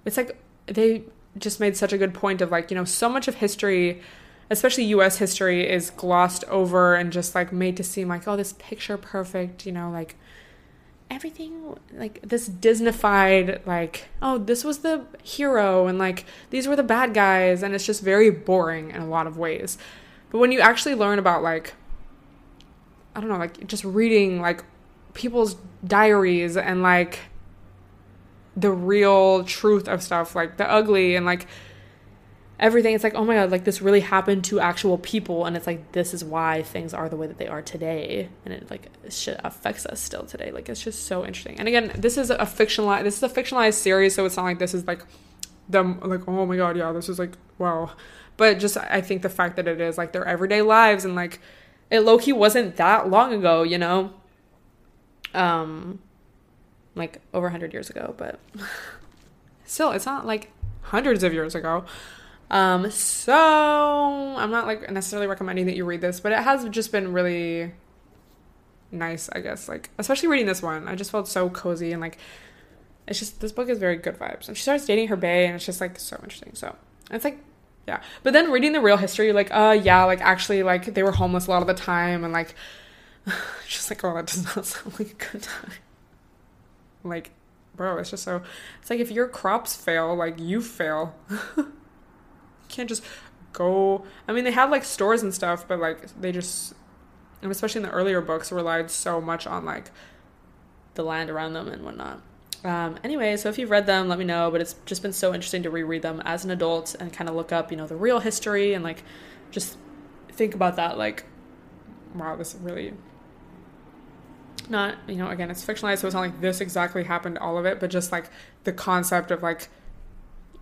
it's like they just made such a good point of like, you know, so much of history, especially US history, is glossed over and just like made to seem like, oh, this picture perfect, you know, like everything like this disneyfied like oh this was the hero and like these were the bad guys and it's just very boring in a lot of ways but when you actually learn about like I don't know, like just reading like people's diaries and like the real truth of stuff, like the ugly and like everything. It's like, oh my god, like this really happened to actual people, and it's like this is why things are the way that they are today, and it like shit affects us still today. Like it's just so interesting. And again, this is a fictionalized. This is a fictionalized series, so it's not like this is like them like oh my god, yeah, this is like wow. But just I think the fact that it is like their everyday lives and like it low key wasn't that long ago, you know? Um, like over 100 years ago, but [LAUGHS] still, it's not like hundreds of years ago. Um, so I'm not like necessarily recommending that you read this, but it has just been really nice, I guess. Like, especially reading this one, I just felt so cozy and like it's just this book is very good vibes. And she starts dating her bae, and it's just like so interesting. So it's like yeah. But then reading the real history, like, uh, yeah, like actually, like they were homeless a lot of the time, and like, [SIGHS] just like, oh, that does not [LAUGHS] sound like a good time. Like, bro, it's just so. It's like if your crops fail, like you fail. [LAUGHS] you can't just go. I mean, they had like stores and stuff, but like they just, and especially in the earlier books, relied so much on like the land around them and whatnot. Um, anyway, so if you've read them, let me know. But it's just been so interesting to reread them as an adult and kind of look up, you know, the real history and like just think about that. Like, wow, this really not, you know, again, it's fictionalized, so it's not like this exactly happened, all of it, but just like the concept of like,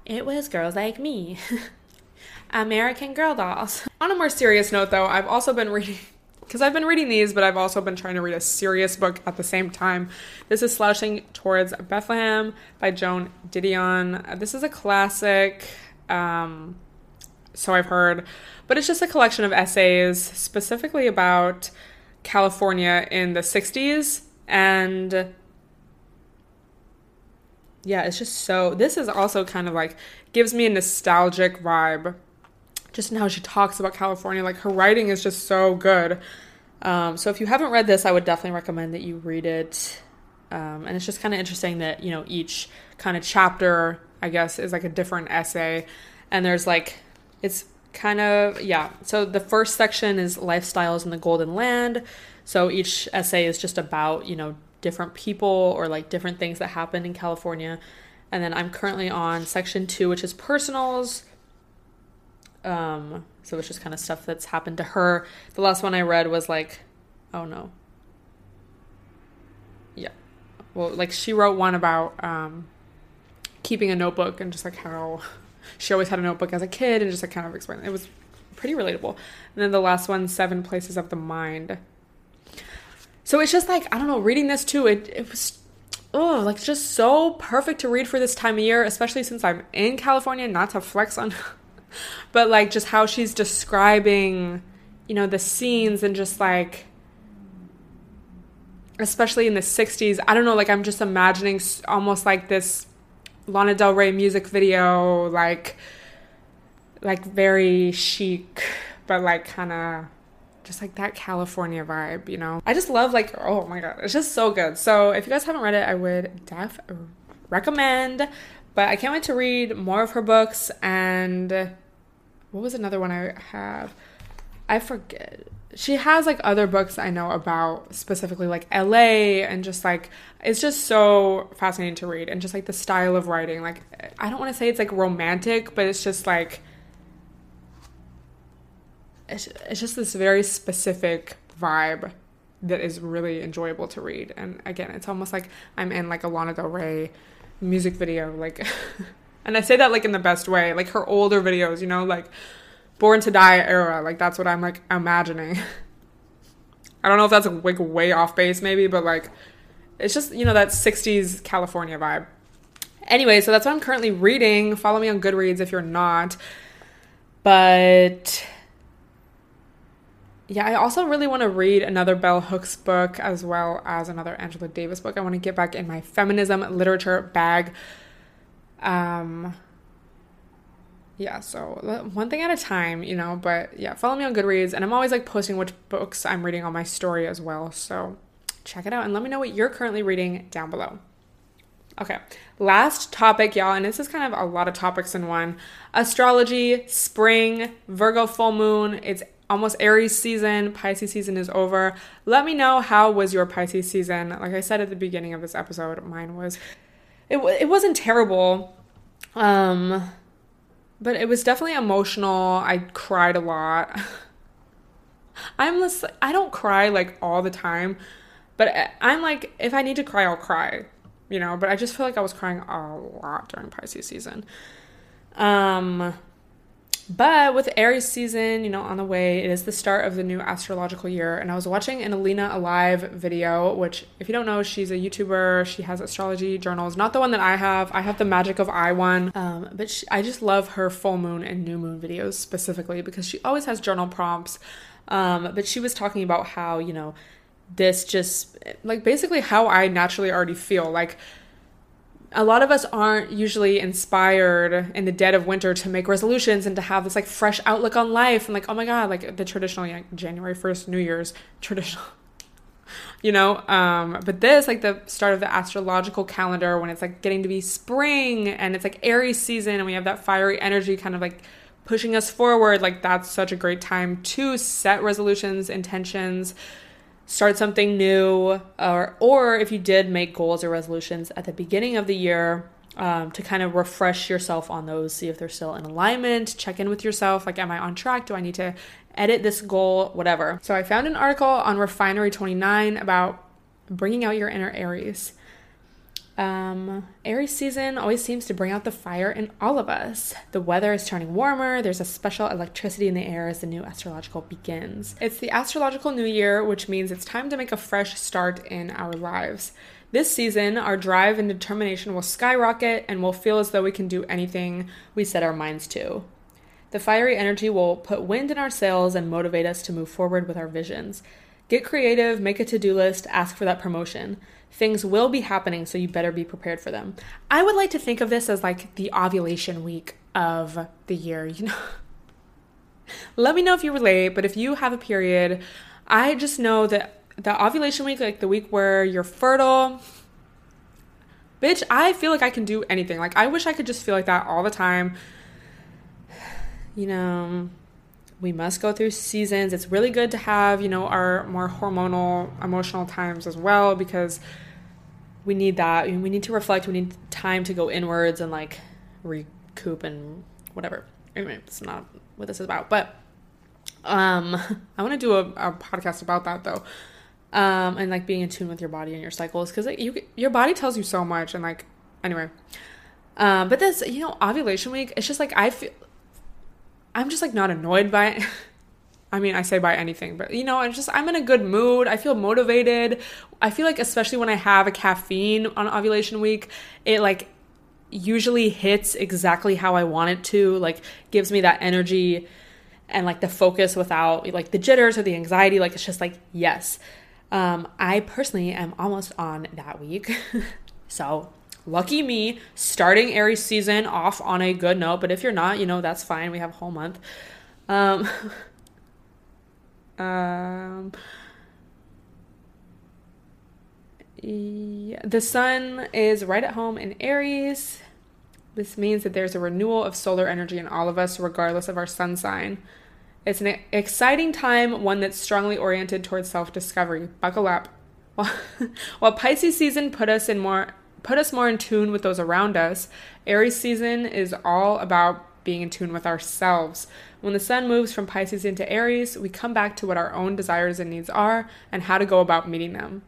it was girls like me. [LAUGHS] American Girl dolls. On a more serious note, though, I've also been reading because I've been reading these, but I've also been trying to read a serious book at the same time. This is Slouching Towards Bethlehem by Joan Didion. This is a classic, um, so I've heard, but it's just a collection of essays specifically about California in the 60s. And yeah, it's just so. This is also kind of like gives me a nostalgic vibe just in how she talks about California. Like her writing is just so good. Um, so if you haven't read this, I would definitely recommend that you read it. Um, and it's just kind of interesting that you know each kind of chapter I guess, is like a different essay. And there's like, it's kind of, yeah. So the first section is lifestyles in the Golden Land. So each essay is just about, you know, different people or like different things that happen in California. And then I'm currently on section two, which is personals. Um, so it's just kind of stuff that's happened to her. The last one I read was like, oh no. Yeah. Well, like she wrote one about um, keeping a notebook and just like how [LAUGHS] she always had a notebook as a kid and just like kind of explain it was pretty relatable. And then the last one, Seven Places of the Mind. So it's just like, I don't know, reading this too, it, it was oh, like just so perfect to read for this time of year, especially since I'm in California, not to flex on [LAUGHS] but like just how she's describing, you know, the scenes and just like especially in the 60s. I don't know, like I'm just imagining almost like this Lana Del Rey music video like like very chic but like kind of just like that California vibe, you know? I just love like oh my god, it's just so good. So if you guys haven't read it, I would def recommend. But I can't wait to read more of her books and what was another one I have? I forget. She has like other books I know about specifically like LA and just like it's just so fascinating to read and just like the style of writing. Like I don't want to say it's like romantic, but it's just like it's, it's just this very specific vibe that is really enjoyable to read. And again, it's almost like I'm in like a Lana Del Rey music video, like, [LAUGHS] and I say that like in the best way, like her older videos, you know, like Born to Die era, like that's what I'm like imagining. [LAUGHS] I don't know if that's like way off base, maybe, but like it's just you know that 60s California vibe. Anyway, so that's what I'm currently reading. Follow me on Goodreads if you're not. But yeah, I also really want to read another Bell Hooks book as well as another Angela Davis book. I want to get back in my feminism literature bag. Um, yeah, so one thing at a time, you know, but yeah, follow me on Goodreads and I'm always like posting which books I'm reading on my story as well. So check it out and let me know what you're currently reading down below. Okay, last topic, y'all, and this is kind of a lot of topics in one astrology, spring, Virgo full moon. It's almost Aries season, Pisces season is over. Let me know how was your Pisces season. Like I said at the beginning of this episode, mine was it it wasn't terrible. Um but it was definitely emotional. I cried a lot. [LAUGHS] I'm less, I don't cry like all the time, but I'm like if I need to cry, I'll cry, you know, but I just feel like I was crying a lot during Pisces season. Um but with Aries season, you know, on the way, it is the start of the new astrological year. And I was watching an Alina Alive video, which, if you don't know, she's a YouTuber. She has astrology journals, not the one that I have. I have the Magic of I one. Um, but she, I just love her full moon and new moon videos specifically because she always has journal prompts. Um, but she was talking about how, you know, this just like basically how I naturally already feel. Like, a lot of us aren't usually inspired in the dead of winter to make resolutions and to have this like fresh outlook on life and like oh my god like the traditional like January 1st New Year's [LAUGHS] traditional you know um but this like the start of the astrological calendar when it's like getting to be spring and it's like Aries season and we have that fiery energy kind of like pushing us forward like that's such a great time to set resolutions intentions start something new or or if you did make goals or resolutions at the beginning of the year um, to kind of refresh yourself on those see if they're still in alignment check in with yourself like am i on track? Do i need to edit this goal? Whatever. So i found an article on refinery 29 about bringing out your inner aries um, Aries season always seems to bring out the fire in all of us. The weather is turning warmer, there's a special electricity in the air as the new astrological begins. It's the astrological new year, which means it's time to make a fresh start in our lives. This season, our drive and determination will skyrocket and we'll feel as though we can do anything we set our minds to. The fiery energy will put wind in our sails and motivate us to move forward with our visions. Get creative, make a to do list, ask for that promotion. Things will be happening, so you better be prepared for them. I would like to think of this as like the ovulation week of the year, you know? [LAUGHS] Let me know if you relate, but if you have a period, I just know that the ovulation week, like the week where you're fertile, bitch, I feel like I can do anything. Like, I wish I could just feel like that all the time. [SIGHS] You know, we must go through seasons. It's really good to have, you know, our more hormonal, emotional times as well because we need that. We need to reflect. We need time to go inwards and like recoup and whatever. Anyway, it's not what this is about. But um, [LAUGHS] I want to do a, a podcast about that though um, and like being in tune with your body and your cycles because like, you your body tells you so much and like anyway um, but this you know ovulation week it's just like i feel i'm just like not annoyed by it [LAUGHS] i mean i say by anything but you know i'm just i'm in a good mood i feel motivated i feel like especially when i have a caffeine on ovulation week it like usually hits exactly how i want it to like gives me that energy and like the focus without like the jitters or the anxiety like it's just like yes um, I personally am almost on that week. [LAUGHS] so lucky me starting Aries season off on a good note. But if you're not, you know, that's fine. We have a whole month. Um, [LAUGHS] um, yeah, the sun is right at home in Aries. This means that there's a renewal of solar energy in all of us, regardless of our sun sign. It's an exciting time, one that's strongly oriented towards self-discovery. Buckle up. While, [LAUGHS] while Pisces season put us in more put us more in tune with those around us, Aries season is all about being in tune with ourselves. When the sun moves from Pisces into Aries, we come back to what our own desires and needs are and how to go about meeting them.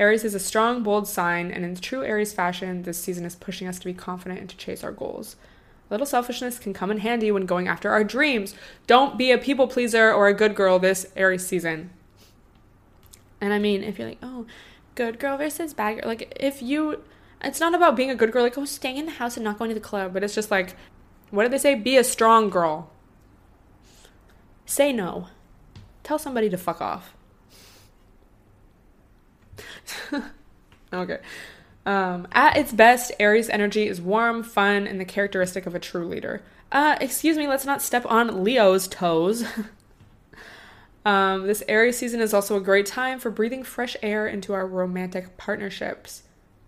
Aries is a strong, bold sign, and in true Aries fashion, this season is pushing us to be confident and to chase our goals A little selfishness can come in handy when going after our dreams. Don't be a people pleaser or a good girl this Aries season. And I mean, if you're like, oh, good girl versus bad girl, like if you, it's not about being a good girl, like, oh, staying in the house and not going to the club, but it's just like, what did they say? Be a strong girl. Say no. Tell somebody to fuck off. [LAUGHS] okay. Um, at its best, Aries energy is warm, fun, and the characteristic of a true leader. Uh, excuse me, let's not step on Leo's toes. [LAUGHS] um, this Aries season is also a great time for breathing fresh air into our romantic partnerships.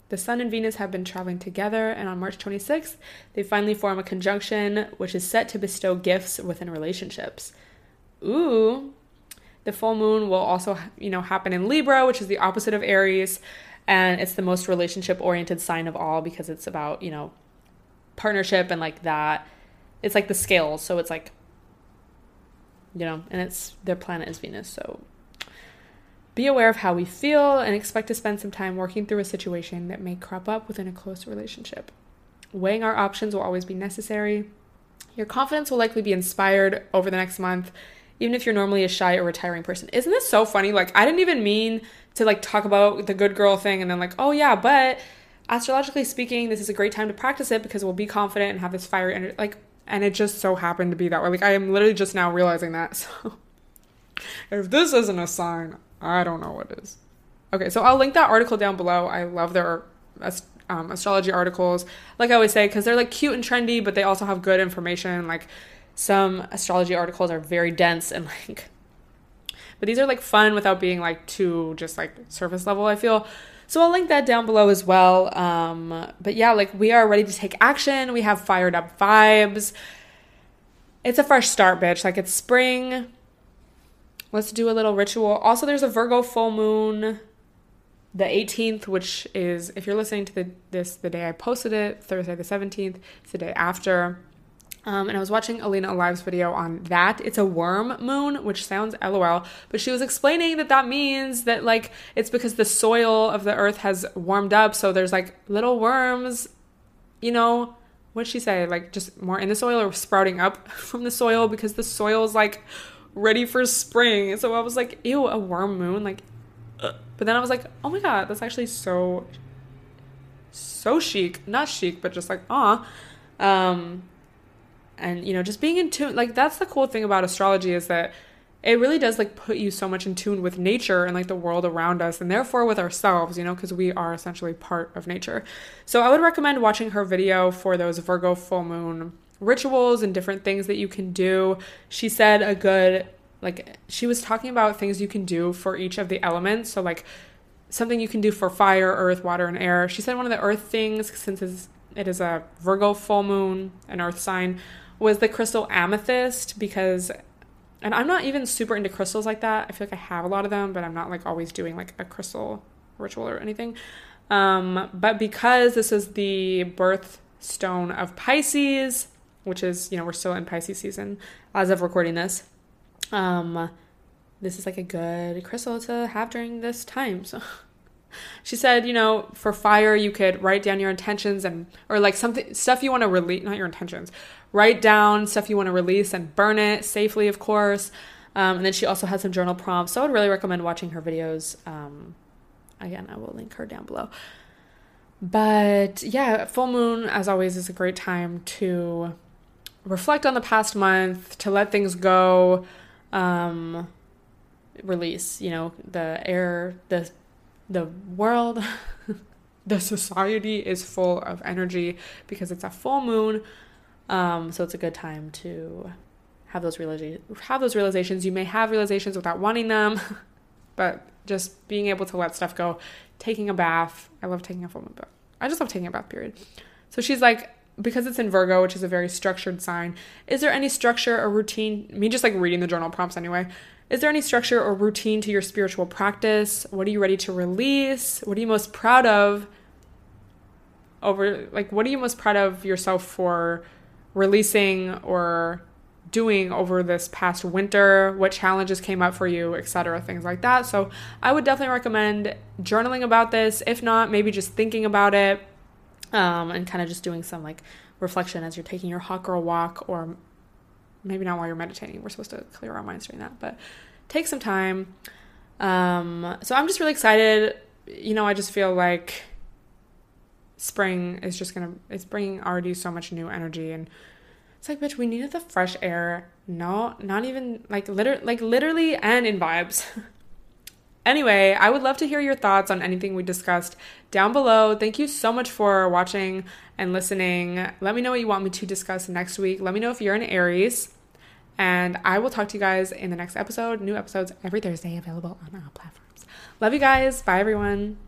The Sun and Venus have been traveling together, and on March 26th, they finally form a conjunction which is set to bestow gifts within relationships. Ooh. The full moon will also, you know, happen in Libra, which is the opposite of Aries and it's the most relationship oriented sign of all because it's about you know partnership and like that. It's like the scales so it's like you know and it's their planet is venus so be aware of how we feel and expect to spend some time working through a situation that may crop up within a close relationship. Weighing our options will always be necessary. Your confidence will likely be inspired over the next month even if you're normally a shy or retiring person isn't this so funny like i didn't even mean to like talk about the good girl thing and then like, oh yeah, but astrologically speaking, this is a great time to practice it because we'll be confident and have this fire energy. Like, and it just so happened to be that way. Like, I am literally just now realizing that. [LAUGHS] So, if this isn't a sign, I don't know what is. Okay, so I'll link that article down below. I love their um, astrology articles. Like I always say, because they're like cute and trendy, but they also have good information. Like some astrology articles are very dense and like but these are like fun without being like too just like surface level, I feel. So I'll link that down below as well. Um, but yeah, like we are ready to take action. We have fired up vibes. It's a fresh start, bitch. Like it's spring. Let's do a little ritual. Also, there's a Virgo full moon the 18th, which is, if you're listening to the, this the day I posted it, Thursday the 17th, it's the day after. Um, and I was watching Alina Alive's video on that. It's a worm moon, which sounds lol, but she was explaining that that means that like it's because the soil of the earth has warmed up, so there's like little worms, you know. What'd she say? Like just more in the soil or sprouting up [LAUGHS] from the soil because the soil is like ready for spring. So I was like, ew, a worm moon, like. But then I was like, oh my god, that's actually so, so chic. Not chic, but just like, ah. Um, and you know just being in tune like that's the cool thing about astrology is that it really does like put you so much in tune with nature and like the world around us and therefore with ourselves you know because we are essentially part of nature. So i would recommend watching her video for those virgo full moon rituals and different things that you can do. She said a good like she was talking about things you can do for each of the elements. So like something you can do for fire, earth, water, and air. She said one of the earth things, since it is a Virgo full moon, an earth sign, was the crystal amethyst because and I'm not even super into crystals like that. I feel like I have a lot of them, but I'm not like always doing like a crystal ritual or anything. Um, but because this is the birth stone of Pisces, which is, you know, we're still in Pisces season as of recording this. Um, this is like a good crystal to have during this time. So [LAUGHS] she said, you know, for fire, you could write down your intentions and, or like something, stuff you want to release, not your intentions, write down stuff you want to release and burn it safely, of course. Um, and then she also has some journal prompts. So I would really recommend watching her videos. Um, again, I will link her down below. But yeah, full moon, as always, is a great time to reflect on the past month, to let things go. Um, release you know the air the the world [LAUGHS] the society is full of energy because it's a full moon um, so it's a good time to have those realiza- have those realizations you may have realizations without wanting them [LAUGHS] but just being able to let stuff go taking a bath i love taking a full moon bath i just love taking a bath period so she's like because it's in Virgo, which is a very structured sign, is there any structure or routine? Me just like reading the journal prompts anyway. Is there any structure or routine to your spiritual practice? What are you ready to release? What are you most proud of? Over, like, what are you most proud of yourself for releasing or doing over this past winter? What challenges came up for you, etc., things like that. So, I would definitely recommend journaling about this. If not, maybe just thinking about it um, and kind of just doing some like reflection as you're taking your hot girl walk or maybe not while you're meditating. We're supposed to clear our minds during that, but take some time. Um, so I'm just really excited. You know, I just feel like spring is just gonna it's bringing already so much new energy and it's like bitch we needed the fresh air no not even like liter like literally and in vibes [LAUGHS] Anyway, I would love to hear your thoughts on anything we discussed down below. Thank you so much for watching and listening. Let me know what you want me to discuss next week. Let me know if you're an Aries. And I will talk to you guys in the next episode. New episodes every Thursday available on all platforms. Love you guys. Bye, everyone.